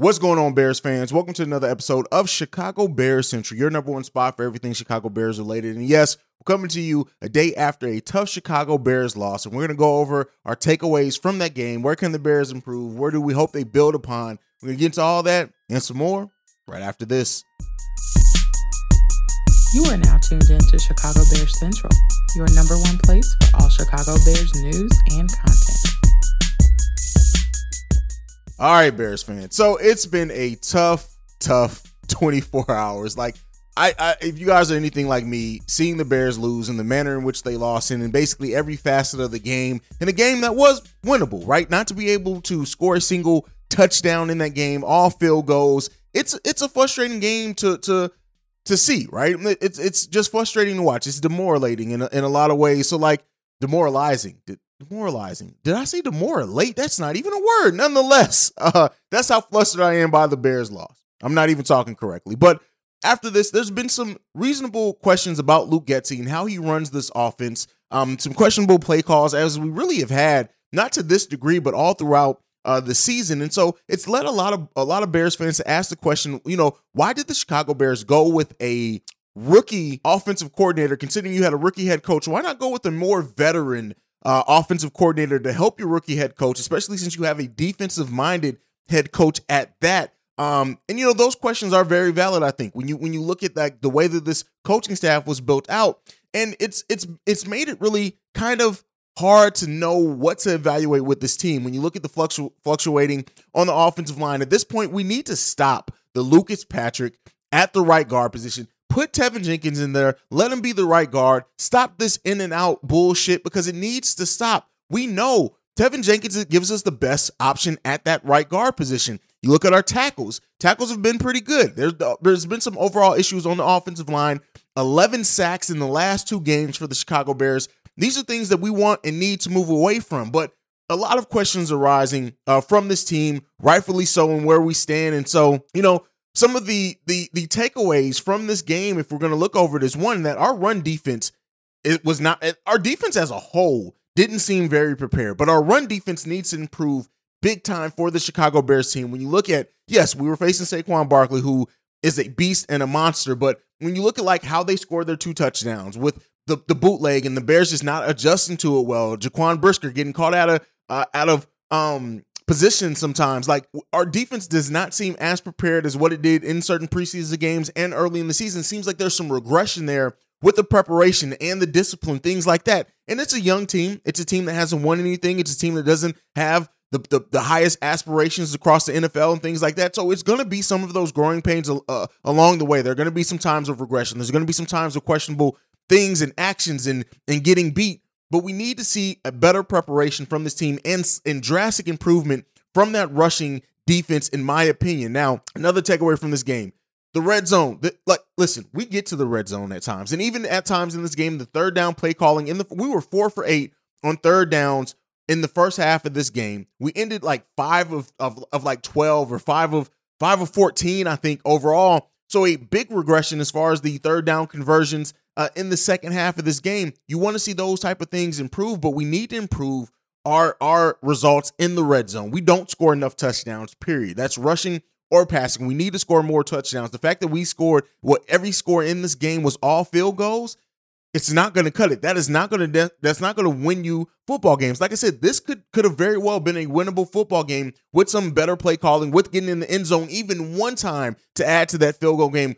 What's going on, Bears fans? Welcome to another episode of Chicago Bears Central, your number one spot for everything Chicago Bears related. And yes, we're coming to you a day after a tough Chicago Bears loss, and we're going to go over our takeaways from that game. Where can the Bears improve? Where do we hope they build upon? We're going to get into all that and some more right after this. You are now tuned in to Chicago Bears Central, your number one place for all Chicago Bears news and content. All right, Bears fans. So it's been a tough, tough 24 hours. Like, I, I, if you guys are anything like me, seeing the Bears lose and the manner in which they lost and in, basically every facet of the game, in a game that was winnable, right? Not to be able to score a single touchdown in that game, all field goals. It's it's a frustrating game to to to see, right? It's it's just frustrating to watch. It's demoralizing in a, in a lot of ways. So like demoralizing demoralizing. Did I say demoralizate? That's not even a word. Nonetheless, uh, that's how flustered I am by the Bears' loss. I'm not even talking correctly. But after this, there's been some reasonable questions about Luke Getsy and how he runs this offense. Um, some questionable play calls, as we really have had, not to this degree, but all throughout uh, the season. And so it's led a lot of a lot of Bears fans to ask the question, you know, why did the Chicago Bears go with a rookie offensive coordinator, considering you had a rookie head coach? Why not go with a more veteran uh, offensive coordinator to help your rookie head coach, especially since you have a defensive minded head coach at that. Um, and you know those questions are very valid. I think when you when you look at like the way that this coaching staff was built out, and it's it's it's made it really kind of hard to know what to evaluate with this team. When you look at the fluctu- fluctuating on the offensive line, at this point, we need to stop the Lucas Patrick at the right guard position. Put Teven Jenkins in there. Let him be the right guard. Stop this in and out bullshit because it needs to stop. We know Teven Jenkins gives us the best option at that right guard position. You look at our tackles. Tackles have been pretty good. There's there's been some overall issues on the offensive line. 11 sacks in the last two games for the Chicago Bears. These are things that we want and need to move away from. But a lot of questions arising uh, from this team, rightfully so, and where we stand. And so, you know, some of the the the takeaways from this game, if we're going to look over it, is one that our run defense it was not our defense as a whole didn't seem very prepared, but our run defense needs to improve big time for the Chicago Bears team. When you look at yes, we were facing Saquon Barkley, who is a beast and a monster, but when you look at like how they scored their two touchdowns with the the bootleg and the Bears just not adjusting to it well, Jaquan Brisker getting caught out of uh, out of um position sometimes. Like our defense does not seem as prepared as what it did in certain preseason games and early in the season. Seems like there's some regression there with the preparation and the discipline, things like that. And it's a young team. It's a team that hasn't won anything. It's a team that doesn't have the, the, the highest aspirations across the NFL and things like that. So it's going to be some of those growing pains uh, along the way. There are going to be some times of regression. There's going to be some times of questionable things and actions and and getting beat. But we need to see a better preparation from this team and, and drastic improvement from that rushing defense, in my opinion. Now, another takeaway from this game the red zone. The, like, listen, we get to the red zone at times. And even at times in this game, the third down play calling, in the we were four for eight on third downs in the first half of this game. We ended like five of, of, of like 12 or five of five of 14, I think, overall. So a big regression as far as the third down conversions uh, in the second half of this game. You want to see those type of things improve, but we need to improve our our results in the red zone. We don't score enough touchdowns. Period. That's rushing or passing. We need to score more touchdowns. The fact that we scored what every score in this game was all field goals, it's not going to cut it. That is not going to that's not going to win you football games. Like I said, this could could have very well been a winnable football game with some better play calling, with getting in the end zone even one time to add to that field goal game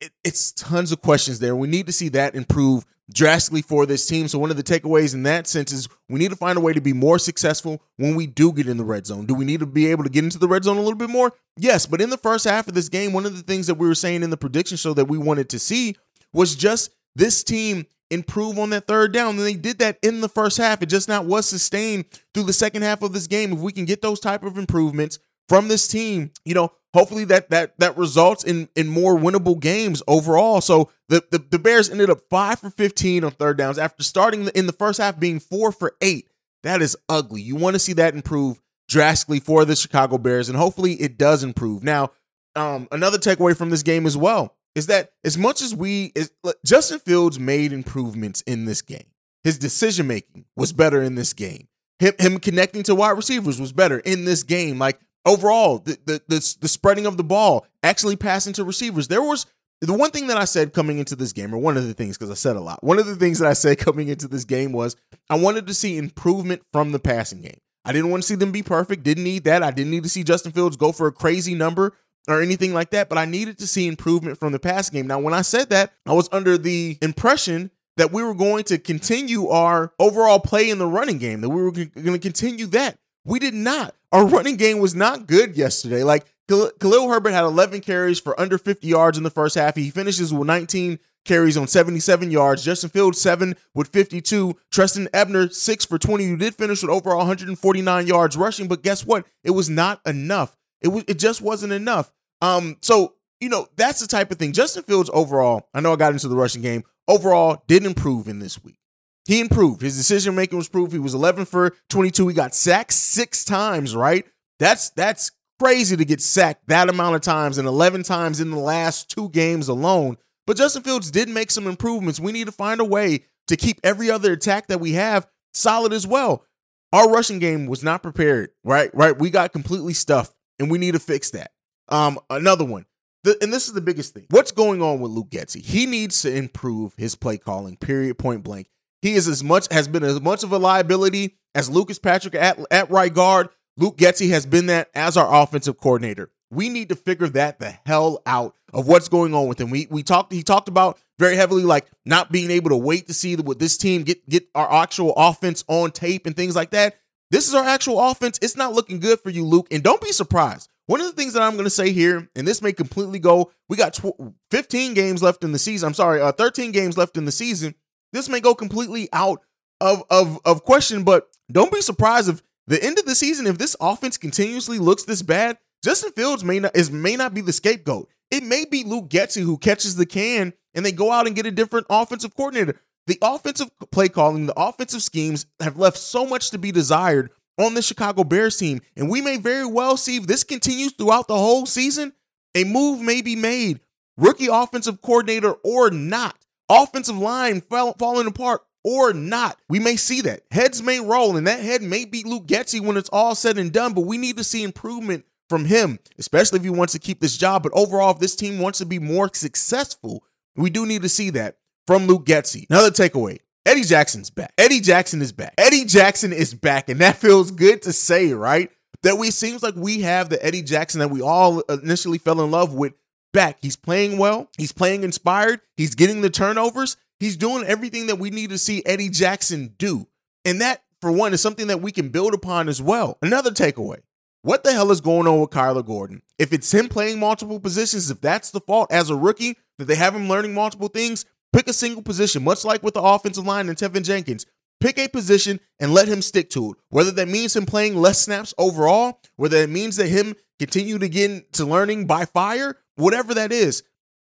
it, it's tons of questions there. We need to see that improve drastically for this team. So one of the takeaways in that sense is we need to find a way to be more successful when we do get in the red zone. Do we need to be able to get into the red zone a little bit more? Yes, but in the first half of this game, one of the things that we were saying in the prediction show that we wanted to see was just this team improve on that third down. And they did that in the first half. It just not was sustained through the second half of this game. If we can get those type of improvements from this team, you know, hopefully that that that results in in more winnable games overall. So the the, the Bears ended up five for fifteen on third downs after starting in the first half being four for eight. That is ugly. You want to see that improve drastically for the Chicago Bears, and hopefully it does improve. Now, um, another takeaway from this game as well is that as much as we is, Justin Fields made improvements in this game, his decision making was better in this game. Him, him connecting to wide receivers was better in this game. Like overall, the, the the the spreading of the ball, actually passing to receivers. There was the one thing that I said coming into this game, or one of the things, because I said a lot. One of the things that I said coming into this game was I wanted to see improvement from the passing game. I didn't want to see them be perfect. Didn't need that. I didn't need to see Justin Fields go for a crazy number or anything like that. But I needed to see improvement from the passing game. Now, when I said that, I was under the impression that we were going to continue our overall play in the running game. That we were going to continue that. We did not. Our running game was not good yesterday. Like Khalil Herbert had 11 carries for under 50 yards in the first half. He finishes with 19 carries on 77 yards. Justin Fields, 7 with 52. Trestan Ebner, 6 for 20, You did finish with overall 149 yards rushing. But guess what? It was not enough. It, was, it just wasn't enough. Um, So, you know, that's the type of thing. Justin Fields overall, I know I got into the rushing game, overall did improve in this week. He improved. His decision making was improved. He was 11 for 22. He got sacked six times, right? That's that's crazy to get sacked that amount of times and 11 times in the last two games alone. But Justin Fields did make some improvements. We need to find a way to keep every other attack that we have solid as well. Our rushing game was not prepared, right? Right. We got completely stuffed, and we need to fix that. Um, another one. The, and this is the biggest thing. What's going on with Luke Getsy? He needs to improve his play calling, period, point blank. He is as much has been as much of a liability as Lucas Patrick at, at right guard, Luke Getsy has been that as our offensive coordinator. We need to figure that the hell out of what's going on with him. We we talked he talked about very heavily like not being able to wait to see what this team get get our actual offense on tape and things like that. This is our actual offense. It's not looking good for you, Luke, and don't be surprised. One of the things that I'm going to say here, and this may completely go, we got tw- 15 games left in the season. I'm sorry, uh, 13 games left in the season. This may go completely out of of of question, but don't be surprised if the end of the season, if this offense continuously looks this bad, Justin Fields may not is may not be the scapegoat. It may be Luke Getsy who catches the can and they go out and get a different offensive coordinator. The offensive play calling, the offensive schemes have left so much to be desired on the Chicago Bears team. And we may very well see if this continues throughout the whole season, a move may be made, rookie offensive coordinator or not, offensive line fall, falling apart or not. We may see that. Heads may roll, and that head may be Luke Getsy when it's all said and done, but we need to see improvement from him, especially if he wants to keep this job. But overall, if this team wants to be more successful, we do need to see that from Luke Getsy. Another takeaway. Eddie Jackson's back. Eddie Jackson is back. Eddie Jackson is back, and that feels good to say, right? That we seems like we have the Eddie Jackson that we all initially fell in love with back. He's playing well. He's playing inspired. He's getting the turnovers. He's doing everything that we need to see Eddie Jackson do. And that, for one, is something that we can build upon as well. Another takeaway. What the hell is going on with Kyler Gordon? If it's him playing multiple positions, if that's the fault as a rookie, that they have him learning multiple things, pick a single position, much like with the offensive line and Teven Jenkins. Pick a position and let him stick to it. Whether that means him playing less snaps overall, whether it means that him continue to get into learning by fire, whatever that is.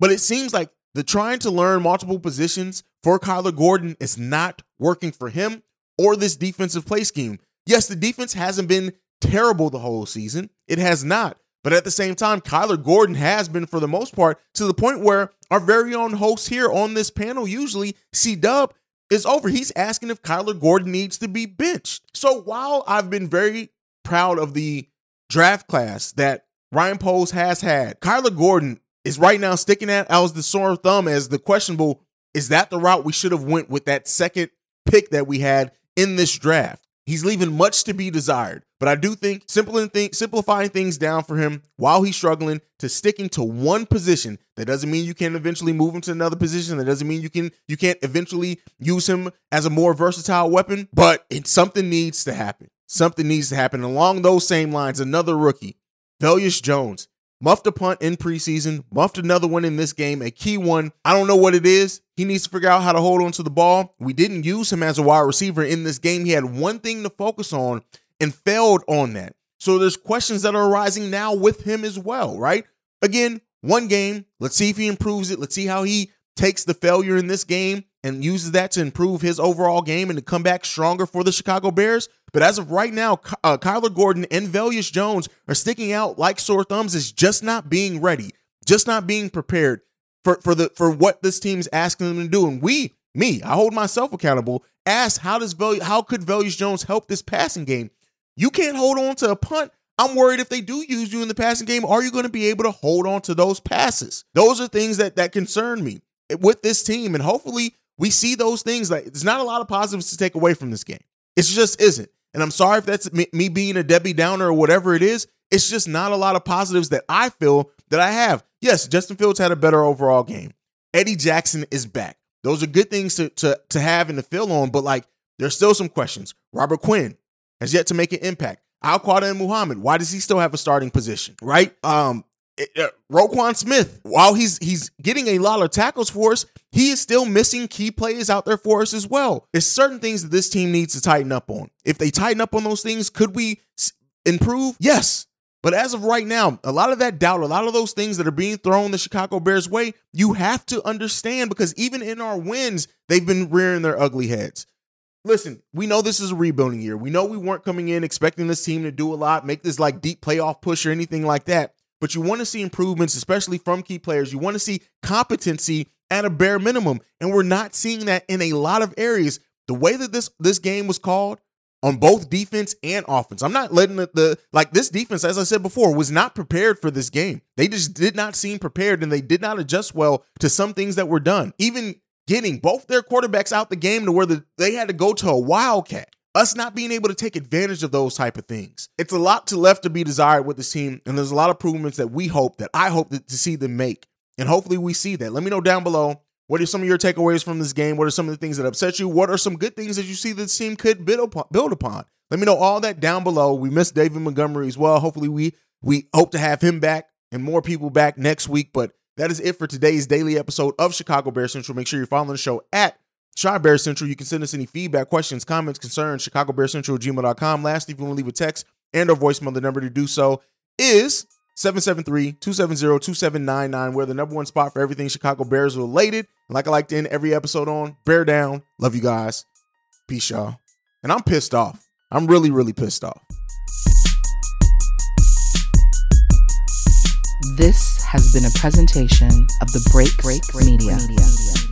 But it seems like the trying to learn multiple positions for Kyler Gordon is not working for him or this defensive play scheme. Yes, the defense hasn't been terrible the whole season. It has not. But at the same time, Kyler Gordon has been, for the most part, to the point where our very own host here on this panel, usually C Dub, is over. He's asking if Kyler Gordon needs to be benched. So while I've been very proud of the draft class that Ryan Poles has had, Kyler Gordon is right now sticking at as the sore thumb as the questionable. Is that the route we should have went with that second pick that we had in this draft? He's leaving much to be desired, but I do think simplifying things down for him while he's struggling to sticking to one position. That doesn't mean you can eventually move him to another position. That doesn't mean you can you can't eventually use him as a more versatile weapon. But it, something needs to happen. Something needs to happen along those same lines. Another rookie, Velus Jones, muffed a punt in preseason, muffed another one in this game, a key one. I don't know what it is. He needs to figure out how to hold on to the ball. We didn't use him as a wide receiver in this game. He had one thing to focus on and failed on that. So there's questions that are arising now with him as well, right? Again, one game. Let's see if he improves it. Let's see how he takes the failure in this game and uses that to improve his overall game and to come back stronger for the Chicago Bears. But as of right now, uh, Kyler Gordon and Velus Jones are sticking out like sore thumbs as just not being ready, just not being prepared for, for the for what this team's asking them to do. And we, me, I hold myself accountable. Ask how does Vel, how could Velus Jones help this passing game? You can't hold on to a punt. I'm worried if they do use you in the passing game, are you going to be able to hold on to those passes? Those are things that that concern me with this team, and hopefully we see those things. Like there's not a lot of positives to take away from this game. It just isn't. And I'm sorry if that's me, me being a Debbie Downer or whatever it is. It's just not a lot of positives that I feel that I have. Yes, Justin Fields had a better overall game. Eddie Jackson is back. Those are good things to to to have and to fill on, but like there's still some questions. Robert Quinn has yet to make an impact. Al-Quadin Muhammad, why does he still have a starting position? Right? Um, uh, Roquan Smith, while he's he's getting a lot of tackles for us, he is still missing key players out there for us as well. There's certain things that this team needs to tighten up on. If they tighten up on those things, could we improve? Yes. But as of right now, a lot of that doubt, a lot of those things that are being thrown the Chicago Bears way, you have to understand because even in our wins, they've been rearing their ugly heads. Listen, we know this is a rebuilding year. We know we weren't coming in expecting this team to do a lot, make this like deep playoff push or anything like that but you want to see improvements, especially from key players. You want to see competency at a bare minimum, and we're not seeing that in a lot of areas. The way that this this game was called on both defense and offense, I'm not letting the, the like this defense, as I said before, was not prepared for this game. They just did not seem prepared, and they did not adjust well to some things that were done. Even getting both their quarterbacks out the game to where the, they had to go to a wildcat us not being able to take advantage of those type of things. It's a lot to left to be desired with this team, and there's a lot of improvements that we hope that I hope that, to see them make, and hopefully we see that. Let me know down below. What are some of your takeaways from this game? What are some of the things that upset you? What are some good things that you see this team could build upon? Let me know all that down below. We miss David Montgomery as well. Hopefully we we hope to have him back and more people back next week. But that is it for today's daily episode of Chicago Bear Central. Make sure you're following the show at Chi Bear Central. You can send us any feedback, questions, comments, concerns, Chicago Bear Central, gmail.com. Lastly, if you want to leave a text and or voicemail, the number to do so is 773-270-2799. We're the number one spot for everything Chicago Bears related. And like I like to end every episode on, bear down. Love you guys. Peace, y'all. And I'm pissed off. I'm really, really pissed off. This has been a presentation of the Break Break Media. Media.